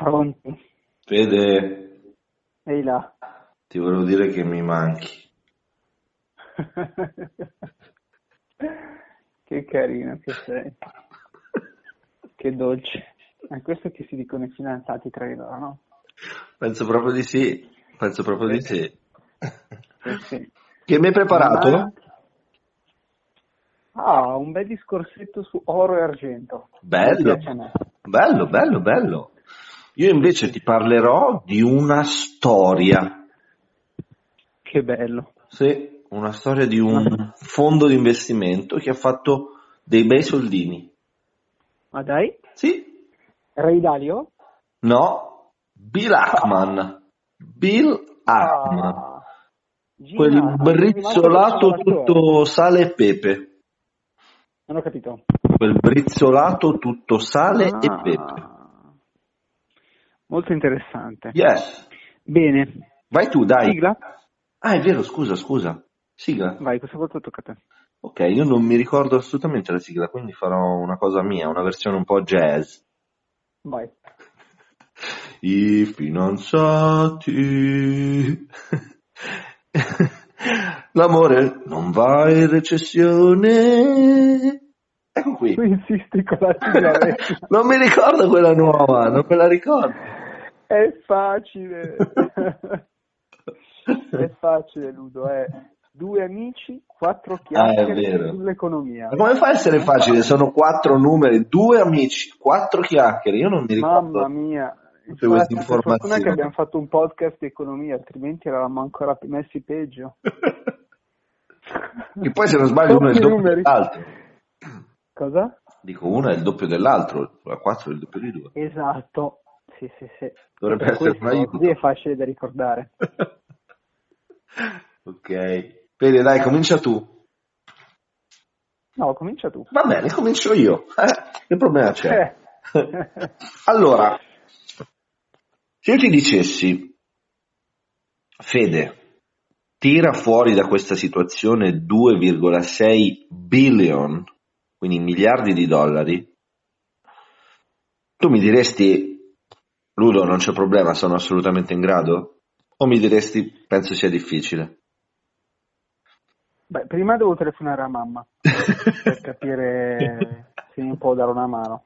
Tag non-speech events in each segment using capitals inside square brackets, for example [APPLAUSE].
Pronti? Fede, Ehi là. ti volevo dire che mi manchi. [LAUGHS] che carino che sei. Che dolce. È questo che si dicono i fidanzati tra di loro, no? Penso proprio di sì, penso proprio di sì. Sì, sì. Che mi hai preparato? Ma- Ah, un bel discorsetto su oro e argento. Bello, bello, bello, bello. Io invece ti parlerò di una storia. Che bello. Sì, una storia di un fondo di investimento che ha fatto dei bei soldini. Ma dai? Sì, Ray Dalio? no, Bill Ackman. Bill Ackman. Ah, Gina, Quel brizzolato tutto sale e pepe. Non ho capito. Quel brizzolato tutto sale e Ah, pepe. Molto interessante. Yes. Bene. Vai tu, dai. Sigla? Ah, è vero, scusa, scusa. Sigla. Vai, questa volta tocca a te. Ok, io non mi ricordo assolutamente la sigla, quindi farò una cosa mia, una versione un po' jazz. Vai. [LAUGHS] I finanziati. [LAUGHS] L'amore non va in recessione. Ecco qui. Tu insisti con la sigla [LAUGHS] non mi ricordo quella nuova, non me la ricordo. È facile. è facile, Ludo. È due amici, quattro Ah, chiacchiere vero. sull'economia. Ma come fa a essere facile? Sono quattro numeri, due amici, quattro chiacchiere. Io non mi ricordo. Mamma mia. tutte queste che abbiamo fatto un podcast di economia, altrimenti eravamo ancora messi peggio. [LAUGHS] E poi se non sbaglio uno è il doppio numeri. dell'altro. Cosa? Dico uno è il doppio dell'altro, la 4 è il doppio di due. Esatto. Sì, sì, sì. Dovrebbe Per essere un aiuto. Così è facile da ricordare. [LAUGHS] ok. Fede, dai, comincia tu. No, comincia tu. Va bene, comincio io. Eh, che problema c'è? Eh. [LAUGHS] Allora, se io ti dicessi, Fede, tira fuori da questa situazione 2,6 billion, quindi miliardi di dollari, tu mi diresti, Ludo, non c'è problema, sono assolutamente in grado? O mi diresti, penso sia difficile? Beh, prima devo telefonare a mamma per capire [LAUGHS] se mi può dare una mano.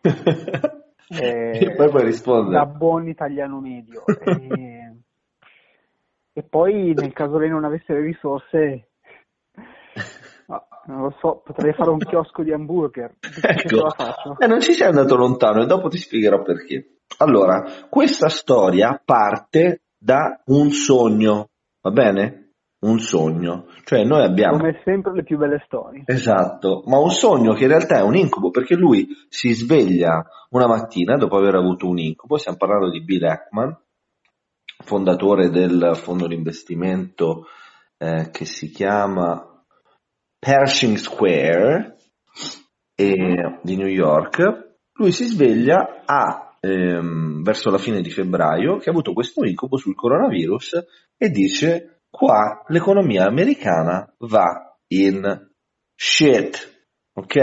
Eh, e poi puoi rispondere. Da buon italiano medio. E, e poi nel caso lei non avesse le risorse, non lo so, potrei fare un chiosco di hamburger. [LAUGHS] Ecco? Eh, non ci sei andato lontano e dopo ti spiegherò perché. Allora, questa storia parte da un sogno, va bene? Un sogno. Cioè noi abbiamo... Come sempre le più belle storie. Esatto, ma un sogno che in realtà è un incubo perché lui si sveglia una mattina dopo aver avuto un incubo, stiamo parlando di Bill Ackman, fondatore del fondo di investimento eh, che si chiama Pershing Square eh, di New York. Lui si sveglia a, ehm, verso la fine di febbraio che ha avuto questo incubo sul coronavirus e dice qua l'economia americana va in shit, ok?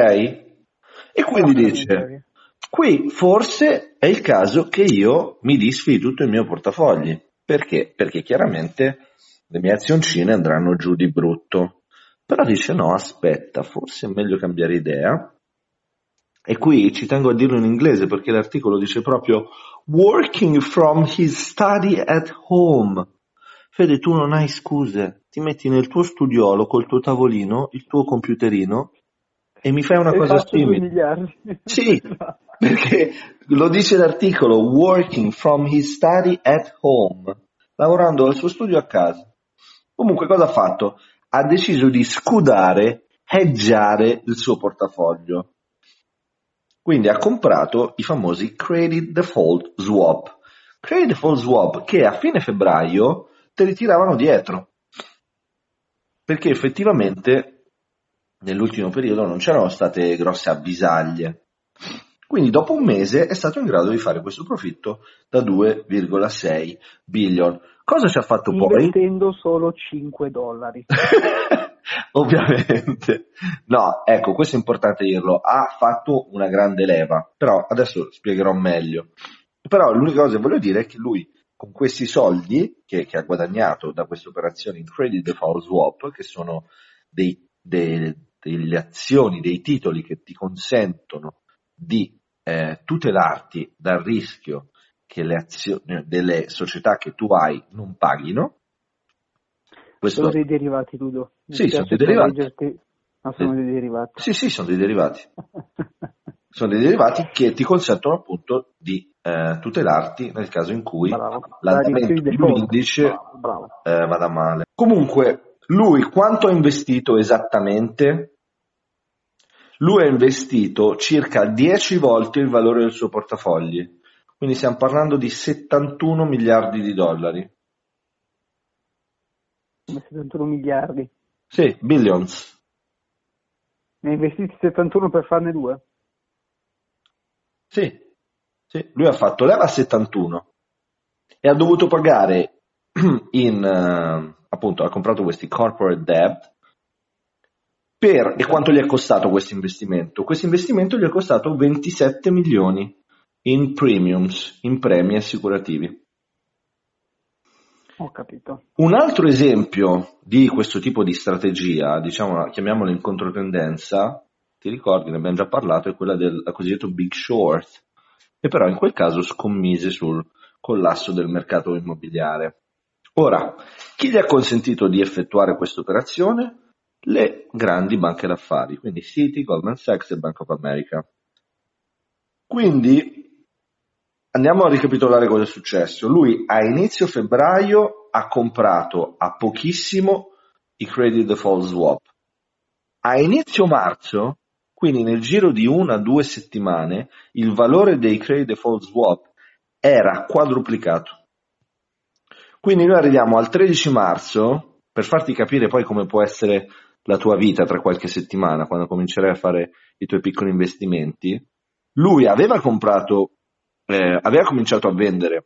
E quindi dice, qui forse è il caso che io mi disfi di tutto il mio portafogli. Perché? Perché chiaramente le mie azioncine andranno giù di brutto. Però dice no, aspetta, forse è meglio cambiare idea. E qui ci tengo a dirlo in inglese perché l'articolo dice proprio working from his study at home. Fede, tu non hai scuse, ti metti nel tuo studiolo col tuo tavolino, il tuo computerino e mi fai una E cosa simile. Sì, perché lo dice l'articolo, working from his study at home, lavorando al suo studio a casa. Comunque cosa ha fatto? Ha deciso di scudare, hedgiare il suo portafoglio. Quindi ha comprato i famosi credit default swap. Credit default swap che a fine febbraio te li tiravano dietro. Perché effettivamente nell'ultimo periodo non c'erano state grosse avvisaglie. Quindi dopo un mese è stato in grado di fare questo profitto da 2,6 billion. Cosa ci ha fatto poi? Investendo solo 5 dollari. [LAUGHS] Ovviamente. No, ecco, questo è importante dirlo. Ha fatto una grande leva, però adesso spiegherò meglio. Però l'unica cosa che voglio dire è che lui con questi soldi che, che ha guadagnato da questa operazione in credit default swap, che sono dei, dei, delle azioni, dei titoli che ti consentono di eh, tutelarti dal rischio che le azioni delle società che tu hai non paghino. Questo... Sono dei derivati, Ludo. sì, sono dei derivati. Ma sono dei derivati. Sì, sì, sono dei derivati. [LAUGHS] sono dei derivati che ti consentono appunto di eh, tutelarti nel caso in cui bravo. l'andamento dell'indice eh, vada male. Comunque, lui quanto ha investito esattamente? Lui ha investito circa 10 volte il valore del suo portafogli, quindi stiamo parlando di 71 miliardi di dollari. 71 miliardi? Sì, billions. Ne ha investiti 71 per farne due? Sì, sì, lui ha fatto leva a 71 e ha dovuto pagare [CLEARS THROAT] in, uh, appunto, ha comprato questi corporate debt per, e quanto gli è costato questo investimento? Questo investimento gli è costato 27 milioni in premiums, in premi assicurativi. Ho capito. Un altro esempio di questo tipo di strategia, diciamo, chiamiamola in controtendenza, ti ricordi, ne abbiamo già parlato, è quella del cosiddetto Big Short, che però in quel caso scommise sul collasso del mercato immobiliare. Ora, chi gli ha consentito di effettuare questa operazione? Le grandi banche d'affari, quindi Citi, Goldman Sachs e Bank of America. Quindi andiamo a ricapitolare cosa è successo. Lui a inizio febbraio ha comprato a pochissimo i credit default swap. A inizio marzo quindi nel giro di una o due settimane il valore dei credit default swap era quadruplicato. Quindi noi arriviamo al 13 marzo, per farti capire poi come può essere la tua vita tra qualche settimana, quando comincerai a fare i tuoi piccoli investimenti, lui aveva comprato, eh, aveva cominciato a vendere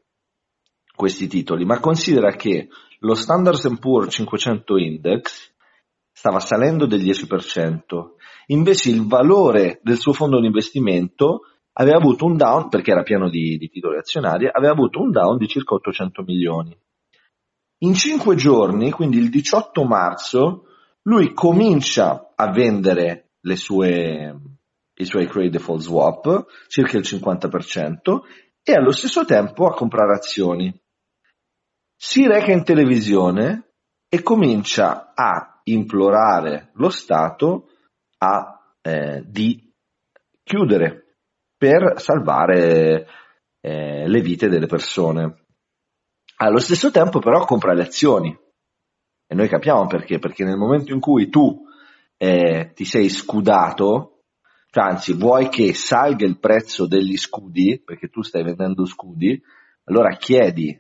questi titoli, ma considera che lo Standard Poor's 500 Index stava salendo del 10%, invece il valore del suo fondo di investimento aveva avuto un down, perché era pieno di, di titoli azionari, aveva avuto un down di circa 800 milioni. In cinque giorni, quindi il 18 marzo, lui comincia a vendere le sue, i suoi credit default swap, circa il 50%, e allo stesso tempo a comprare azioni. Si reca in televisione e comincia a implorare lo Stato a, eh, di chiudere per salvare eh, le vite delle persone. Allo stesso tempo però compra le azioni e noi capiamo perché, perché nel momento in cui tu eh, ti sei scudato, anzi vuoi che salga il prezzo degli scudi, perché tu stai vendendo scudi, allora chiedi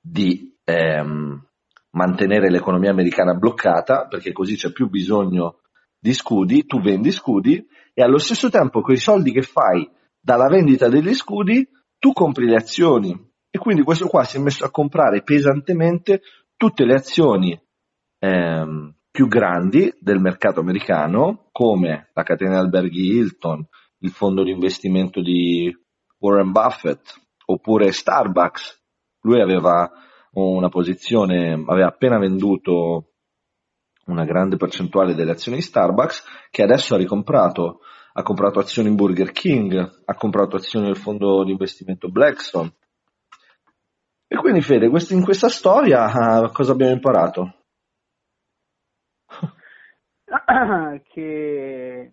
di ehm, mantenere l'economia americana bloccata, perché così c'è più bisogno di scudi, tu vendi scudi e allo stesso tempo con i soldi che fai dalla vendita degli scudi, tu compri le azioni. E quindi questo qua si è messo a comprare pesantemente tutte le azioni ehm, più grandi del mercato americano, come la catena alberghi Hilton, il fondo di investimento di Warren Buffett, oppure Starbucks. Lui aveva una posizione, aveva appena venduto una grande percentuale delle azioni di Starbucks che adesso ha ricomprato, ha comprato azioni in Burger King, ha comprato azioni del fondo di investimento Blackstone. E quindi Fede, in questa storia uh, cosa abbiamo imparato? [COUGHS] che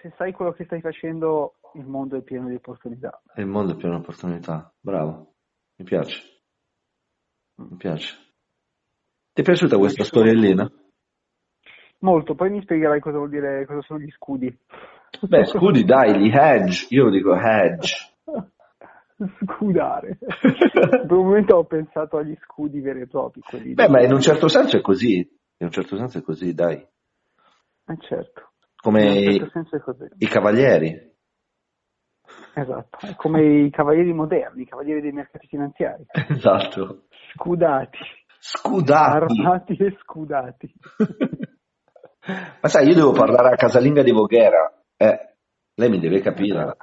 se sai quello che stai facendo il mondo è pieno di opportunità. Il mondo è pieno di opportunità, bravo, mi piace, mi piace. Ti è piaciuta questa storiellina? Molto, poi mi spiegherai cosa vuol dire, cosa sono gli scudi. Beh, scudi dai, gli hedge, io dico hedge. [LAUGHS] Scudare. per un momento ho pensato agli scudi veri e propri. Beh, ma in un certo senso è così, in un certo senso è così, dai. Eh certo. Come certo i cavalieri. Esatto, è come i cavalieri moderni, i cavalieri dei mercati finanziari. [LAUGHS] Esatto. Scudati. Scudati. Armati e scudati. [LAUGHS] Ma sai, io devo parlare a casalinga di Voghera. Eh, lei mi deve capire.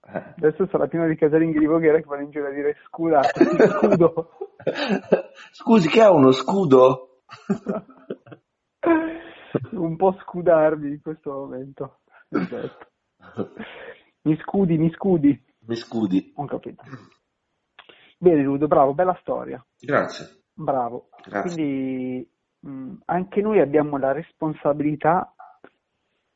Adesso sarà pieno di casalinghi di Voghera che vanno in giro a dire scuda, [LAUGHS] scudo. Scusi, che ha uno scudo? [LAUGHS] Un po' scudarmi in questo momento. Esatto. Mi scudi, mi scudi. Mi scudi. Ho capito. Bene Ludo, bravo, bella storia. Grazie. Bravo. Grazie. Quindi mh, anche noi abbiamo la responsabilità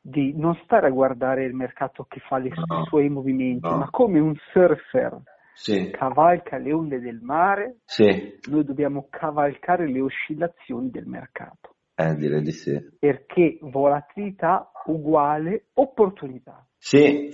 di non stare a guardare il mercato che fa le- No. i suoi movimenti, No. ma come un surfer Sì, cavalca le onde del mare, sì, noi dobbiamo cavalcare le oscillazioni del mercato, eh, direi di sì. perché volatilità uguale opportunità. Sì,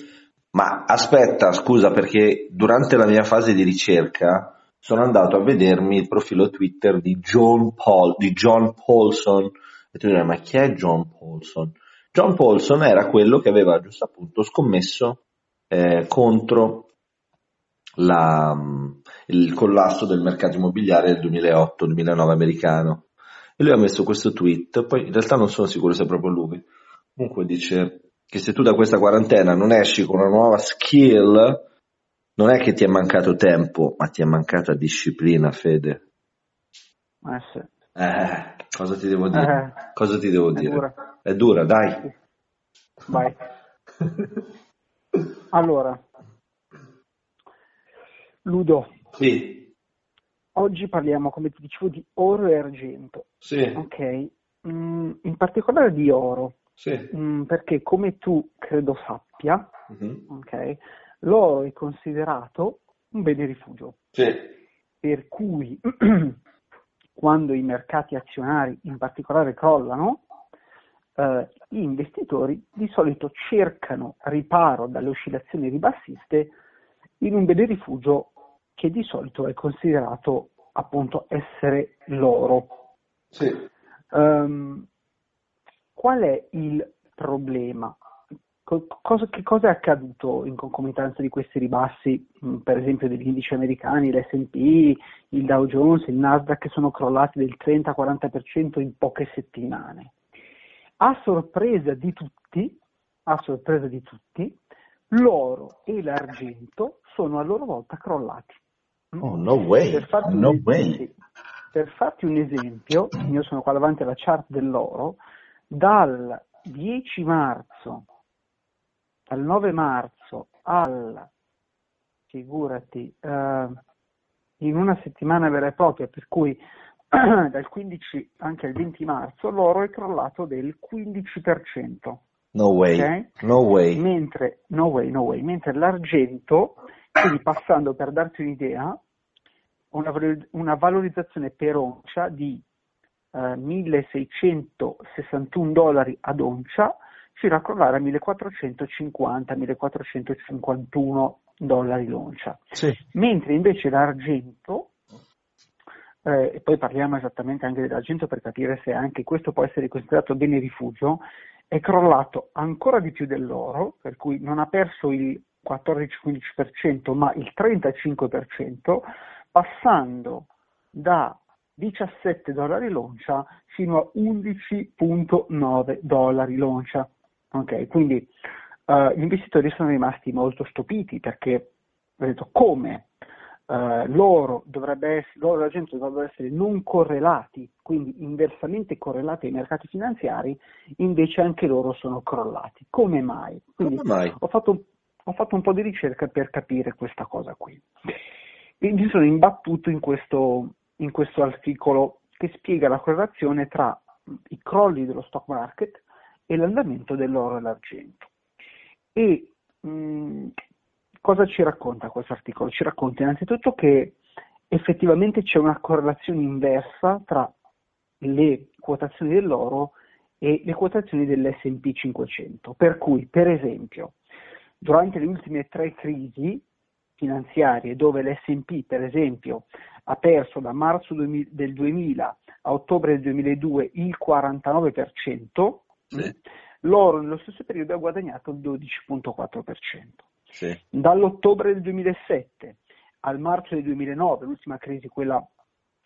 ma aspetta, scusa, perché durante la mia fase di ricerca sono andato a vedermi il profilo Twitter di John, Paul, di John Paulson e tu dirai, ma chi è John Paulson? John Paulson era quello che aveva giusto appunto scommesso eh, contro la- il collasso del mercato immobiliare del 2008-2009 americano. E lui ha messo questo tweet, poi in realtà non sono sicuro se è proprio lui. Comunque dice che se tu da questa quarantena non esci con una nuova skill, non è che ti è mancato tempo, ma ti è mancata disciplina, Fede. Eh sì, Eh, cosa ti devo dire? Eh, cosa ti devo è dire? dura. È dura, dai. Vai. Allora, Ludo, Sì, oggi parliamo, come ti dicevo, di oro e argento, sì, ok? Mm, in particolare di oro, sì. mm, perché come tu credo sappia, Mhm. ok, l'oro è considerato un bene rifugio, Sì, per cui [CLEARS THROAT] quando i mercati azionari in particolare crollano, eh, gli investitori di solito cercano riparo dalle oscillazioni ribassiste in un bene rifugio che di solito è considerato appunto essere l'oro. sì. Ehm, qual è il problema? Co- cosa- che cosa è accaduto in concomitanza di questi ribassi, per esempio degli indici americani, l'S&P, il Dow Jones, il Nasdaq, che sono crollati del 30-40% in poche settimane? A sorpresa di tutti, a sorpresa di tutti, l'oro e l'argento sono a loro volta crollati. Oh, no way, Per farti, no un, way. Per farti un esempio, io sono qua davanti alla chart dell'oro, dal 10 marzo, dal 9 marzo al, figurati, eh, in una settimana vera e propria, per cui [CLEARS THROAT] dal 15 anche al 20 marzo, l'oro è crollato del 15%. No way, Ok? no way. Mentre, no way, no way, mentre l'argento, quindi passando per darti un'idea, una, valor- una valorizzazione per oncia di eh, 1661 dollari ad oncia fino a crollare a 1450-1451 dollari l'oncia. Sì. Mentre invece l'argento, eh, e poi parliamo esattamente anche dell'argento per capire se anche questo può essere considerato bene rifugio, è crollato ancora di più dell'oro, per cui non ha perso il 14-15% ma il 35%, passando da 17 dollari l'oncia fino a 11.9 dollari l'oncia. Ok, quindi eh, gli investitori sono rimasti molto stupiti perché ho detto come eh, l'oro dovrebbe essere, l'oro e l'argento dovrebbero essere non correlati, quindi inversamente correlati ai mercati finanziari, invece anche loro sono crollati. Come mai? Quindi Come mai? Ho, fatto, ho fatto un po' di ricerca per capire questa cosa qui. E mi sono imbattuto in questo, in questo articolo che spiega la correlazione tra i crolli dello stock market e l'andamento dell'oro e l'argento. E mh, cosa ci racconta questo articolo? Ci racconta innanzitutto che effettivamente c'è una correlazione inversa tra le quotazioni dell'oro e le quotazioni dell'S&P 500. Per cui, per esempio, durante le ultime tre crisi finanziarie dove l'S&P, per esempio, ha perso da marzo del 2000 a ottobre del 2002 il 49%, Sì. l'oro nello stesso periodo ha guadagnato il 12.4%. Sì. Dall'ottobre del 2007 al marzo del 2009, l'ultima crisi, quella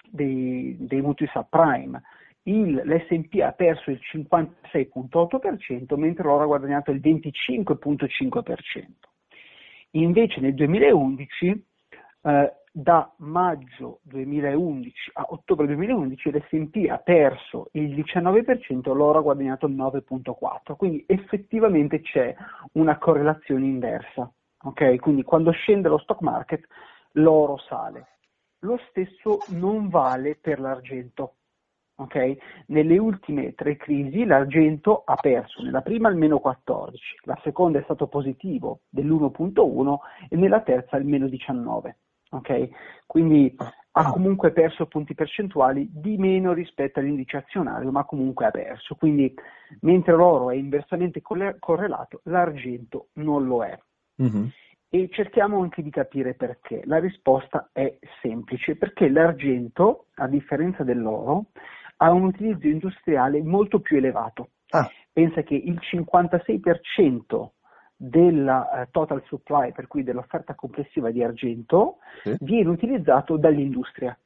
dei, dei mutui subprime, l'S&P ha perso il 56.8%, mentre l'oro ha guadagnato il 25.5%. Invece nel 2011, eh, da maggio 2011 a ottobre 2011, l'S&P ha perso il 19%, l'oro ha guadagnato il 9.4%, quindi effettivamente c'è una correlazione inversa. Okay? Quindi quando scende lo stock market, l'oro sale. Lo stesso non vale per l'argento. Okay? Nelle ultime tre crisi l'argento ha perso, nella prima il meno 14, la seconda è stato positivo dell'1.1 e nella terza il meno 19. Okay? Quindi ha comunque perso punti percentuali di meno rispetto all'indice azionario, ma comunque ha perso. Quindi mentre l'oro è inversamente correlato, l'argento non lo è. Mm-hmm e cerchiamo anche di capire perché. La risposta è semplice, perché l'argento, a differenza dell'oro, ha un utilizzo industriale molto più elevato. Ah. Pensa che il 56% della uh, total supply, per cui dell'offerta complessiva di argento, sì. viene utilizzato dall'industria.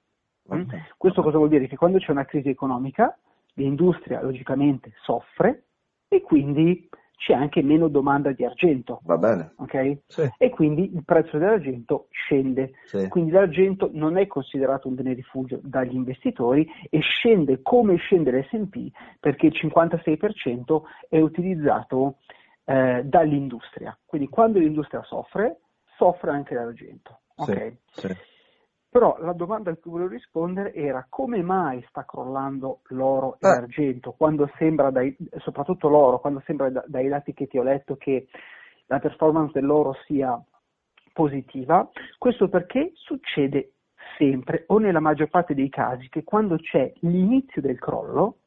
Mm? Questo cosa vuol dire? Che quando c'è una crisi economica, l'industria logicamente soffre e quindi c'è anche meno domanda di argento. Va bene. Okay? Sì. E quindi il prezzo dell'argento scende. Sì. Quindi l'argento non è considerato un bene rifugio dagli investitori e scende come scende l'SP perché il 56% è utilizzato eh, dall'industria. Quindi quando l'industria soffre, soffre anche l'argento. Okay? Sì. Però la domanda a cui volevo rispondere era come mai sta crollando l'oro e eh. l'argento, quando sembra, dai, soprattutto l'oro, quando sembra dai dati che ti ho letto che la performance dell'oro sia positiva. Questo perché succede sempre o nella maggior parte dei casi che quando c'è l'inizio del crollo,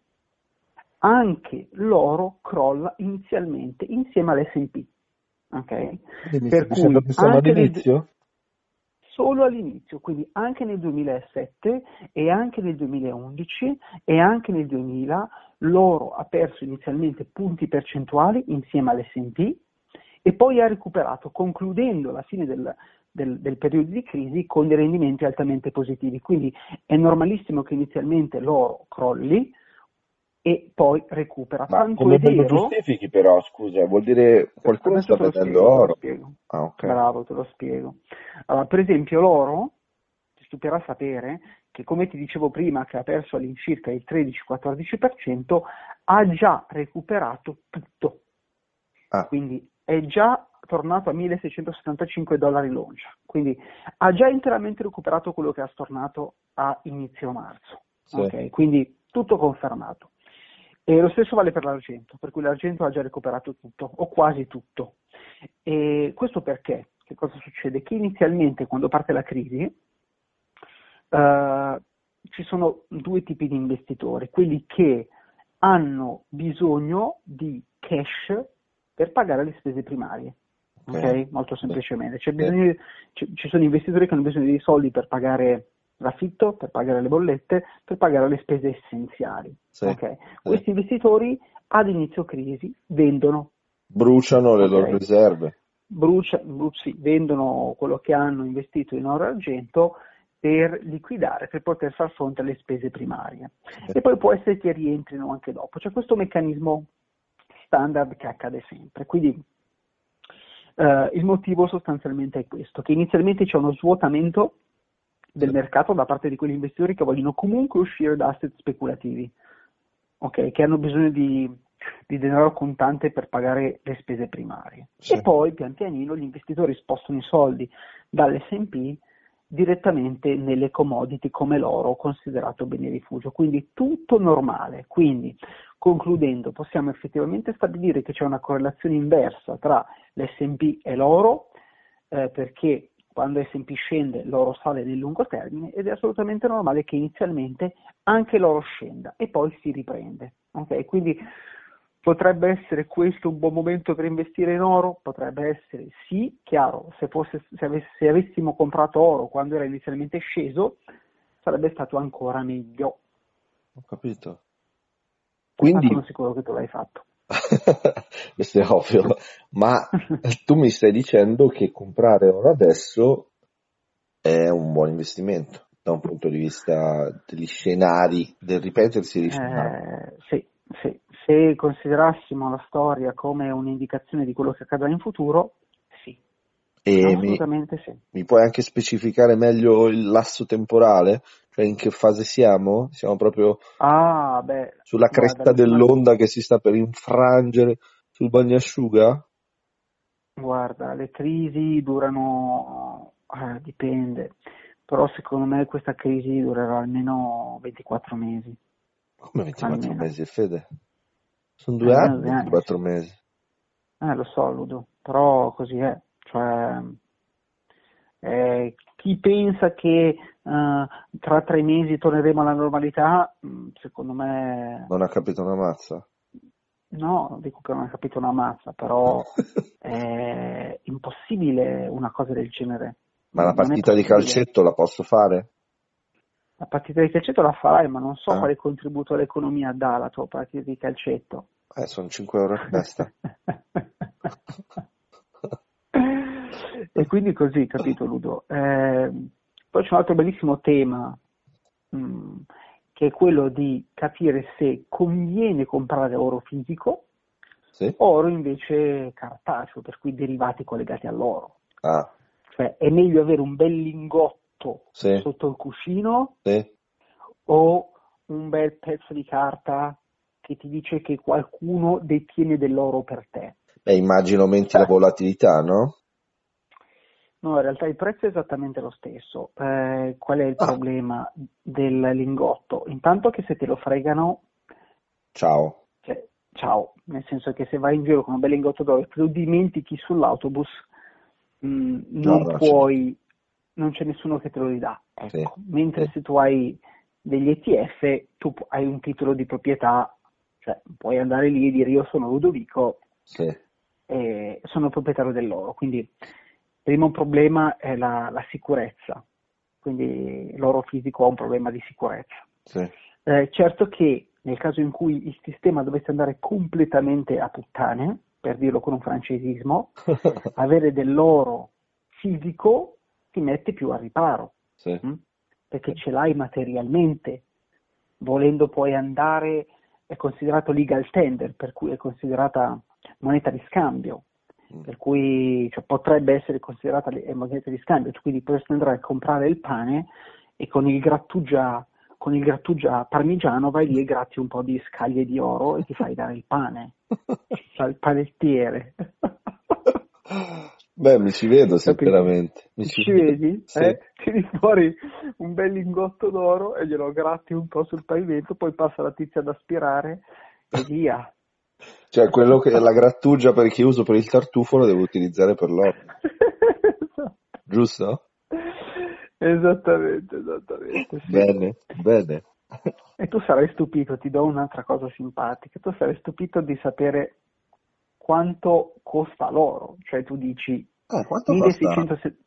anche l'oro crolla inizialmente insieme all'S&P. Ok? Quindi per cui anche all'inizio? Solo all'inizio, quindi anche nel 2007 e anche nel 2011 e anche nel 2000 l'oro ha perso inizialmente punti percentuali insieme all'S&P e poi ha recuperato, concludendo la fine del, del, del, periodo di crisi con dei rendimenti altamente positivi. Quindi è normalissimo che inizialmente l'oro crolli, e poi recupera. Ma Tanto come lo giustifichi però, scusa, vuol dire qualcuno sta vendendo oro? Ah, okay. Bravo, te lo spiego. Allora, per esempio l'oro, ti stupirà sapere che come ti dicevo prima che ha perso all'incirca il 13-14%, ha già recuperato tutto. Ah. Quindi è già tornato a 1675 dollari l'oncia, quindi ha già interamente recuperato quello che ha stornato a inizio marzo. Sì. Okay? Quindi tutto confermato. E lo stesso vale per l'argento, per cui l'argento ha già recuperato tutto, o quasi tutto. E questo perché? Che cosa succede? Che inizialmente, quando parte la crisi, uh, ci sono due tipi di investitori, quelli che hanno bisogno di cash per pagare le spese primarie. Ok? okay? Molto semplicemente. Bisogno, ci, ci sono investitori che hanno bisogno di soldi per pagare l'affitto, per pagare le bollette, per pagare le spese essenziali. Sì, okay? sì. Questi investitori ad inizio crisi vendono. Bruciano le okay? loro riserve. Brucia, bruci, vendono quello che hanno investito in oro e argento per liquidare, per poter far fronte alle spese primarie. Sì. E poi può essere che rientrino anche dopo. C'è questo meccanismo standard che accade sempre. Quindi Uh, il motivo sostanzialmente è questo, che inizialmente c'è uno svuotamento del mercato da parte di quegli investitori che vogliono comunque uscire da asset speculativi, okay? che hanno bisogno di, di, denaro contante per pagare le spese primarie. Sì. E poi pian pianino gli investitori spostano i soldi dall'SP direttamente nelle commodity come l'oro considerato bene rifugio, quindi tutto normale. Quindi, concludendo, possiamo effettivamente stabilire che c'è una correlazione inversa tra l'S&P e l'oro, eh, perché quando S&P scende l'oro sale nel lungo termine ed è assolutamente normale che inizialmente anche l'oro scenda e poi si riprende. Okay? Quindi potrebbe essere questo un buon momento per investire in oro? Potrebbe essere sì, chiaro, se, fosse, se, avess- se avessimo comprato oro quando era inizialmente sceso sarebbe stato ancora meglio. Ho capito. Quindi... sono sicuro che tu l'hai fatto. [LAUGHS] questo è [LAUGHS] ovvio, ma tu mi stai dicendo che comprare oro adesso è un buon investimento da un punto di vista degli scenari, del ripetersi degli scenari. Eh, sì, sì, se considerassimo la storia come un'indicazione di quello che accadrà in futuro, sì. E mi, Assolutamente sì. mi puoi anche specificare meglio il lasso temporale? Cioè in che fase siamo? Siamo proprio Ah, beh, sulla guarda, cresta mi sembra- dell'onda che si sta per infrangere sul bagnasciuga? guarda, le crisi durano, eh, dipende, però secondo me questa crisi durerà almeno 24 mesi. Come 24 Almeno. mesi, Fede? Sono due Almeno anni, due anni, 24 sì. mesi. Eh, lo so, Ludo, però così è. Cioè, eh, chi pensa che eh, tra tre mesi torneremo alla normalità, mh, secondo me Non ha capito una mazza. No, dico che non ha capito una mazza, però [LAUGHS] è impossibile una cosa del genere. Ma la partita di calcetto la posso fare? La partita di calcetto la farai, ma non so Ah. quale contributo all'economia dà la tua partita di calcetto. Eh, sono 5 euro a testa. [LAUGHS] e quindi così, capito Ludo? Eh, poi c'è un altro bellissimo tema, mh, che è quello di capire se conviene comprare oro fisico Sì? oro invece cartaceo, per cui derivati collegati all'oro. Ah, Cioè è meglio avere un bel lingotto sì, sotto il cuscino sì. o un bel pezzo di carta che ti dice che qualcuno detiene dell'oro per te. Beh, immagino aumenti la volatilità, no? No, in realtà il prezzo è esattamente lo stesso. Eh, qual è il Ah. problema del lingotto? Intanto che se te lo fregano, Ciao. cioè, ciao, nel senso che se vai in giro con un bel lingotto d'oro te lo dimentichi sull'autobus, mh, non no, puoi, non c'è nessuno che te lo ridà. Ecco. Sì, Mentre sì. se tu hai degli ETF, tu hai un titolo di proprietà, cioè puoi andare lì e dire io sono Ludovico Sì, e sono proprietario dell'oro. Quindi primo problema è la, la sicurezza, quindi l'oro fisico ha un problema di sicurezza. sì. Eh, certo che nel caso in cui il sistema dovesse andare completamente a puttane, per dirlo con un francesismo, [LAUGHS] avere dell'oro fisico ti mette più a riparo, Sì, mh? perché ce l'hai materialmente, volendo poi andare, è considerato legal tender, per cui è considerata moneta di scambio, Mm. per cui cioè, potrebbe essere considerata moneta di scambio, cioè, quindi potresti andare a comprare il pane e con il grattugia, con il grattugia parmigiano vai lì e gratti un po' di scaglie di oro e ti fai dare il pane, cioè il panettiere. [LAUGHS] Beh, mi ci vedo sinceramente. Mi Ci vedi? Sì. Eh? Tiri fuori un bel lingotto d'oro e glielo gratti un po' sul pavimento, poi passa la tizia ad aspirare e via. Cioè, quello che la grattugia per che uso per il tartufo lo devo utilizzare per l'oro, [LAUGHS] giusto? esattamente, esattamente. sì. Bene, bene. E tu sarai stupito, ti do un'altra cosa simpatica, tu sarai stupito di sapere quanto costa l'oro, cioè tu dici Ah, quanto costa? 1600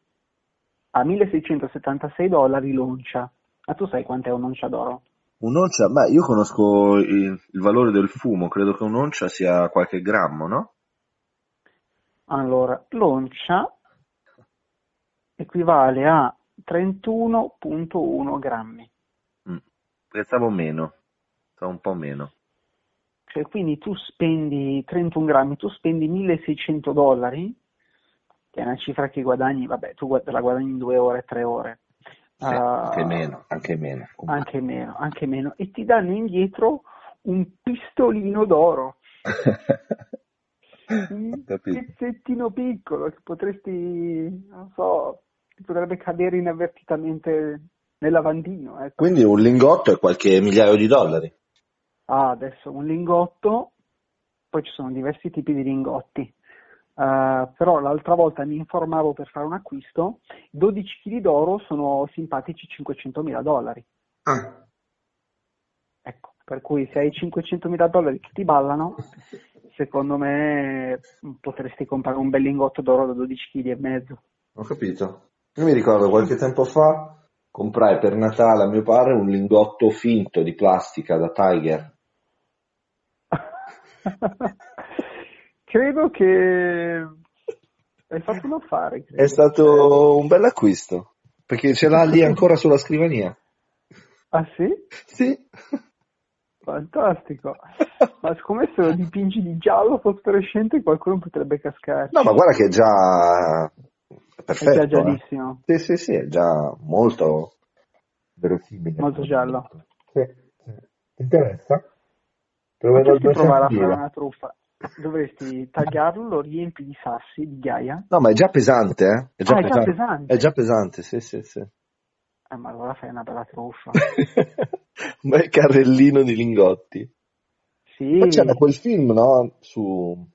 a 1676 dollari l'oncia, ma tu sai quant'è un'oncia d'oro? Un'oncia, beh, io conosco il, il valore del fumo, credo che un'oncia sia qualche grammo, no? Allora, l'oncia equivale a 31.1 grammi, Mm. Pensavo meno, pensavo un po' meno. cioè quindi tu spendi 31 grammi, tu spendi 1600 dollari, che è una cifra che guadagni, vabbè, tu la guadagni in due ore, tre ore. Ah, anche meno, anche meno. Anche meno, anche meno. E ti danno indietro un pistolino d'oro, [LAUGHS] un pezzettino piccolo che potresti, non so, ti potrebbe cadere inavvertitamente nel lavandino. Ecco. Quindi un lingotto è qualche migliaio di dollari. Ah, adesso un lingotto, poi ci sono diversi tipi di lingotti. Uh, però l'altra volta mi informavo per fare un acquisto, 12 kg d'oro sono simpatici 500 mila dollari. Ah. Ecco, per cui se hai 500 mila dollari che ti ballano, [LAUGHS] secondo me potresti comprare un bel lingotto d'oro da 12 kg e mezzo. Ho capito. Io mi ricordo qualche tempo fa comprai per Natale a mio padre un lingotto finto di plastica da Tiger. [LAUGHS] credo che hai fatto un affare. credo. È stato un bel acquisto, perché ce l'ha lì ancora sulla scrivania. Ah sì? Sì. Fantastico. Ma siccome se lo dipingi di giallo fosforescente qualcuno potrebbe cascare. No, ma guarda che è già perfetto. È eh. gialladissimo. Sì, sì, sì, è già molto verosimile. Molto giallo. Sì, interessa? Potresti provare a fare 200.000. una truffa. Dovresti tagliarlo, lo riempi di sassi, di ghiaia. No, ma è già pesante, eh? È già, Ah, è già pesante. pesante. È già pesante, sì, sì, sì. Eh, ma allora fai una bella truffa. [LAUGHS] Un bel carrellino di lingotti. Sì, Poi c'era quel film, no? Su,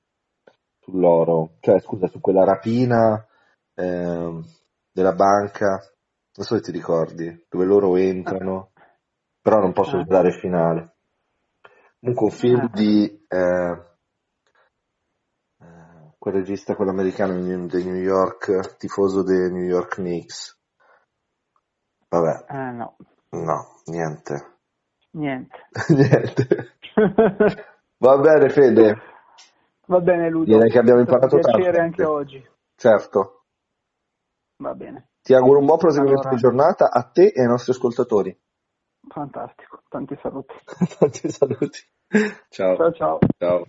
sull'oro, cioè scusa, su quella rapina ehm, della banca, non so se ti ricordi, dove loro entrano, però non posso Ah. svelare il finale. Comunque un film Ah. di eh, eh, quel regista, quell'americano di di New York, tifoso dei New York Knicks. Vabbè, eh, no, no, niente. niente. [LAUGHS] niente. Va bene, Fede. Va bene, Ludo. Direi che abbiamo imparato un piacere tanto. anche oggi. Certo. Va bene, Ti auguro un buon proseguimento Allora. di giornata a te e ai nostri ascoltatori. fantastico. Tanti saluti. [LAUGHS] Tanti saluti. Ciao. Ciao ciao. Ciao.